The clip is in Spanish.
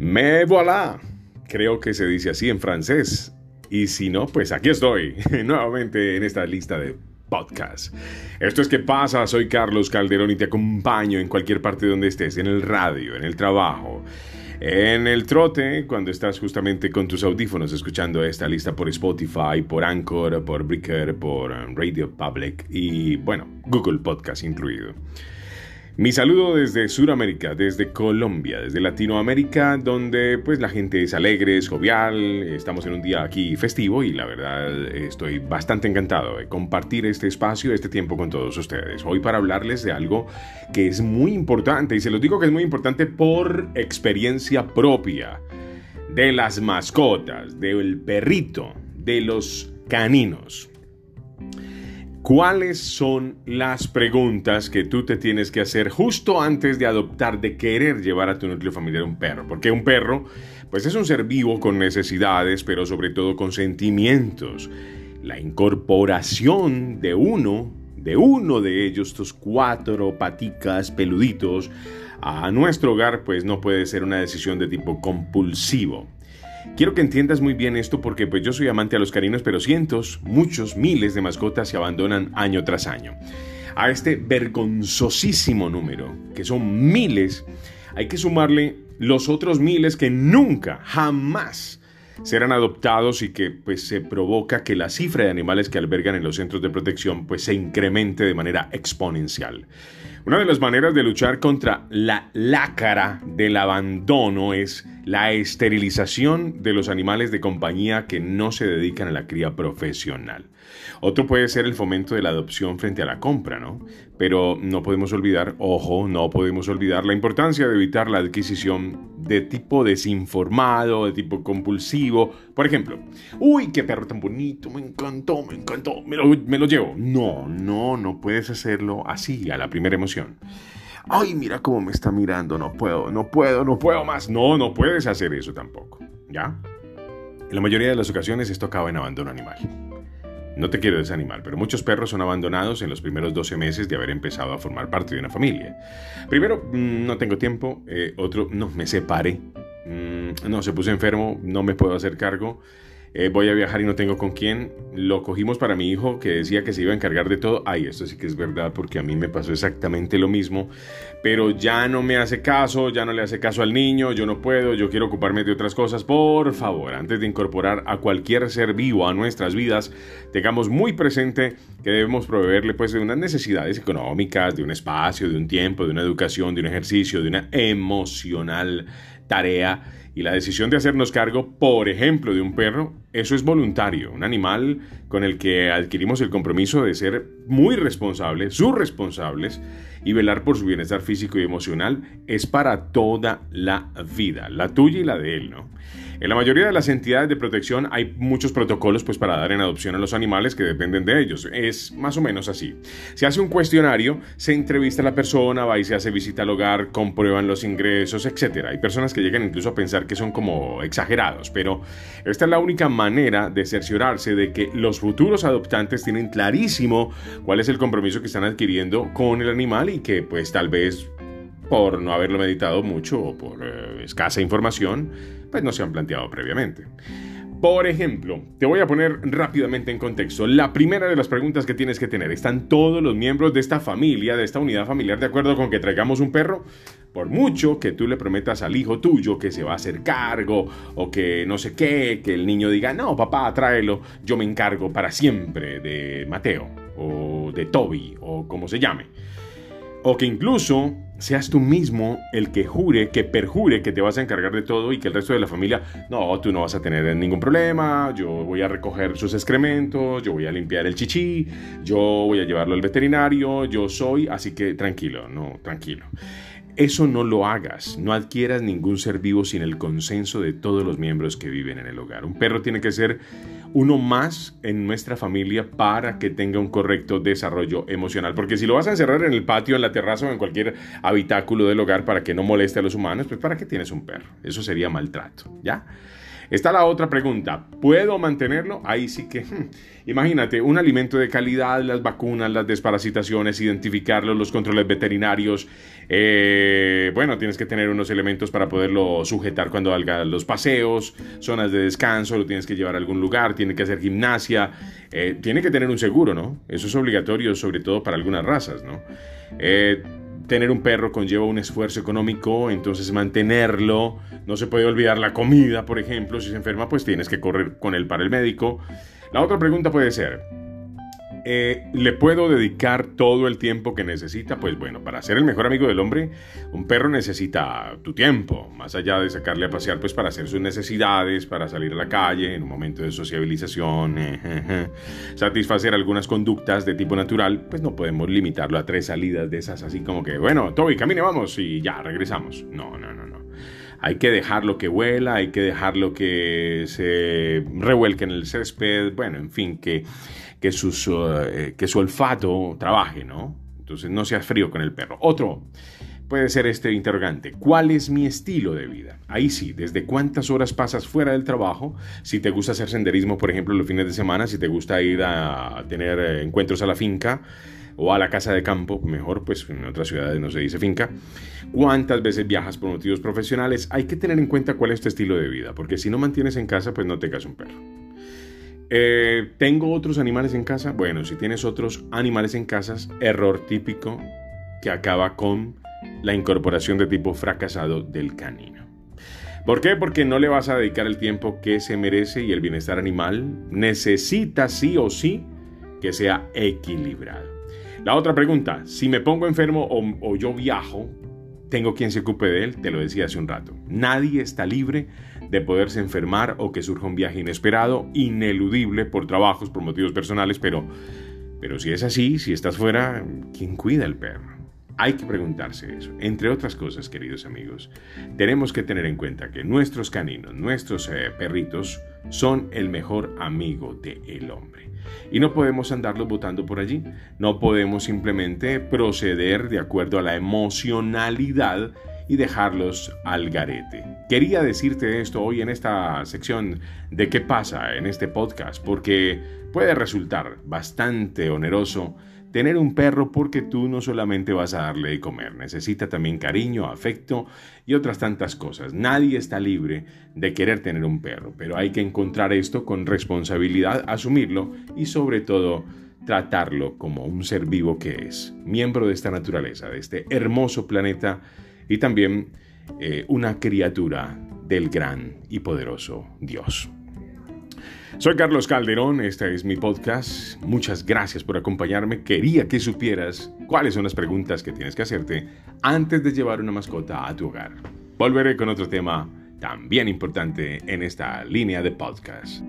Me voilà. Creo que se dice así en francés. Y si no, pues aquí estoy, nuevamente en esta lista de podcast. Esto es que pasa, soy Carlos Calderón y te acompaño en cualquier parte donde estés, en el radio, en el trabajo, en el trote, cuando estás justamente con tus audífonos escuchando esta lista por Spotify, por Anchor, por Breaker, por Radio Public y bueno, Google Podcast incluido. Mi saludo desde Sudamérica, desde Colombia, desde Latinoamérica, donde pues la gente es alegre, es jovial, estamos en un día aquí festivo y la verdad estoy bastante encantado de compartir este espacio, este tiempo con todos ustedes. Hoy para hablarles de algo que es muy importante y se los digo que es muy importante por experiencia propia, de las mascotas, del perrito, de los caninos. ¿Cuáles son las preguntas que tú te tienes que hacer justo antes de adoptar, de querer llevar a tu núcleo familiar un perro? Porque un perro, pues es un ser vivo con necesidades, pero sobre todo con sentimientos. La incorporación de uno, de uno de ellos, estos cuatro paticas peluditos, a nuestro hogar, pues no puede ser una decisión de tipo compulsivo. Quiero que entiendas muy bien esto porque pues yo soy amante a los carinos, pero cientos, muchos, miles de mascotas se abandonan año tras año. A este vergonzosísimo número, que son miles, hay que sumarle los otros miles que nunca, jamás serán adoptados y que pues se provoca que la cifra de animales que albergan en los centros de protección pues se incremente de manera exponencial. Una de las maneras de luchar contra la lácara del abandono es la esterilización de los animales de compañía que no se dedican a la cría profesional. Otro puede ser el fomento de la adopción frente a la compra, ¿no? Pero no podemos olvidar, ojo, no podemos olvidar la importancia de evitar la adquisición de tipo desinformado, de tipo compulsivo. Por ejemplo, uy, qué perro tan bonito, me encantó, me encantó, me lo, me lo llevo. No, no, no puedes hacerlo así, a la primera emoción. Ay, mira cómo me está mirando, no puedo, no puedo, no puedo más. No, no puedes hacer eso tampoco, ¿ya? En la mayoría de las ocasiones esto acaba en abandono animal. No te quiero desanimar, pero muchos perros son abandonados en los primeros 12 meses de haber empezado a formar parte de una familia. Primero, mm, no tengo tiempo. Eh, otro, no, me separé. Mm, no, se puso enfermo, no me puedo hacer cargo. Eh, voy a viajar y no tengo con quién. Lo cogimos para mi hijo que decía que se iba a encargar de todo. Ay, esto sí que es verdad porque a mí me pasó exactamente lo mismo. Pero ya no me hace caso, ya no le hace caso al niño, yo no puedo, yo quiero ocuparme de otras cosas. Por favor, antes de incorporar a cualquier ser vivo a nuestras vidas, tengamos muy presente que debemos proveerle pues de unas necesidades económicas, de un espacio, de un tiempo, de una educación, de un ejercicio, de una emocional tarea y la decisión de hacernos cargo, por ejemplo, de un perro, eso es voluntario, un animal con el que adquirimos el compromiso de ser muy responsables, sus responsables, y velar por su bienestar físico y emocional es para toda la vida, la tuya y la de él, ¿no? En la mayoría de las entidades de protección hay muchos protocolos pues, para dar en adopción a los animales que dependen de ellos. Es más o menos así. Se hace un cuestionario, se entrevista a la persona, va y se hace visita al hogar, comprueban los ingresos, etc. Hay personas que llegan incluso a pensar que son como exagerados, pero esta es la única de cerciorarse de que los futuros adoptantes tienen clarísimo cuál es el compromiso que están adquiriendo con el animal y que pues tal vez por no haberlo meditado mucho o por eh, escasa información, pues no se han planteado previamente. Por ejemplo, te voy a poner rápidamente en contexto. La primera de las preguntas que tienes que tener, ¿están todos los miembros de esta familia, de esta unidad familiar, de acuerdo con que traigamos un perro? Por mucho que tú le prometas al hijo tuyo que se va a hacer cargo o que no sé qué, que el niño diga, no, papá, tráelo, yo me encargo para siempre de Mateo o de Toby o como se llame. O que incluso seas tú mismo el que jure, que perjure que te vas a encargar de todo y que el resto de la familia, no, tú no vas a tener ningún problema, yo voy a recoger sus excrementos, yo voy a limpiar el chichi, yo voy a llevarlo al veterinario, yo soy, así que tranquilo, no, tranquilo. Eso no lo hagas, no adquieras ningún ser vivo sin el consenso de todos los miembros que viven en el hogar. Un perro tiene que ser uno más en nuestra familia para que tenga un correcto desarrollo emocional. Porque si lo vas a encerrar en el patio, en la terraza o en cualquier habitáculo del hogar para que no moleste a los humanos, pues ¿para qué tienes un perro? Eso sería maltrato, ¿ya? Está la otra pregunta, ¿puedo mantenerlo? Ahí sí que, hmm, imagínate, un alimento de calidad, las vacunas, las desparasitaciones, identificarlos, los controles veterinarios. Eh, bueno, tienes que tener unos elementos para poderlo sujetar cuando haga los paseos, zonas de descanso, lo tienes que llevar a algún lugar, tiene que hacer gimnasia, eh, tiene que tener un seguro, ¿no? Eso es obligatorio, sobre todo para algunas razas, ¿no? Eh, tener un perro conlleva un esfuerzo económico, entonces mantenerlo, no se puede olvidar la comida, por ejemplo, si se enferma, pues tienes que correr con él para el médico. La otra pregunta puede ser, eh, ¿Le puedo dedicar todo el tiempo que necesita? Pues bueno, para ser el mejor amigo del hombre, un perro necesita tu tiempo, más allá de sacarle a pasear, pues para hacer sus necesidades, para salir a la calle en un momento de sociabilización, eh, satisfacer algunas conductas de tipo natural, pues no podemos limitarlo a tres salidas de esas, así como que, bueno, Toby, camine, vamos y ya, regresamos. No, no, no, no. Hay que dejarlo que vuela, hay que dejarlo que se revuelque en el césped, bueno, en fin, que que, sus, eh, que su olfato trabaje, ¿no? Entonces no seas frío con el perro. Otro puede ser este interrogante. ¿Cuál es mi estilo de vida? Ahí sí, desde cuántas horas pasas fuera del trabajo, si te gusta hacer senderismo, por ejemplo, los fines de semana, si te gusta ir a tener eh, encuentros a la finca o a la casa de campo, mejor, pues en otras ciudades no se dice finca. ¿Cuántas veces viajas por motivos profesionales? Hay que tener en cuenta cuál es tu estilo de vida, porque si no mantienes en casa, pues no tengas un perro. Eh, ¿Tengo otros animales en casa? Bueno, si tienes otros animales en casa, error típico que acaba con la incorporación de tipo fracasado del canino. ¿Por qué? Porque no le vas a dedicar el tiempo que se merece y el bienestar animal necesita sí o sí que sea equilibrado. La otra pregunta, si me pongo enfermo o, yo viajo, tengo quien se ocupe de él, te lo decía hace un rato. Nadie está libre de poderse enfermar o que surja un viaje inesperado, ineludible por trabajos, por motivos personales, pero, pero si es así, si estás fuera, ¿quién cuida al perro? Hay que preguntarse eso. Entre otras cosas, queridos amigos, tenemos que tener en cuenta que nuestros caninos, nuestros eh, perritos, son el mejor amigo del hombre. Y no podemos andarlos botando por allí. No podemos simplemente proceder de acuerdo a la emocionalidad y dejarlos al garete. Quería decirte esto hoy en esta sección de qué pasa en este podcast, porque puede resultar bastante oneroso tener un perro porque tú no solamente vas a darle de comer, necesita también cariño, afecto y otras tantas cosas. Nadie está libre de querer tener un perro, pero hay que encontrar esto con responsabilidad, asumirlo y sobre todo tratarlo como un ser vivo que es, miembro de esta naturaleza, de este hermoso planeta y también eh, una criatura del gran y poderoso Dios. Soy Carlos Calderón, este es mi podcast. Muchas gracias por acompañarme. Quería que supieras cuáles son las preguntas que tienes que hacerte antes de llevar una mascota a tu hogar. Volveré con otro tema también importante en esta línea de podcast.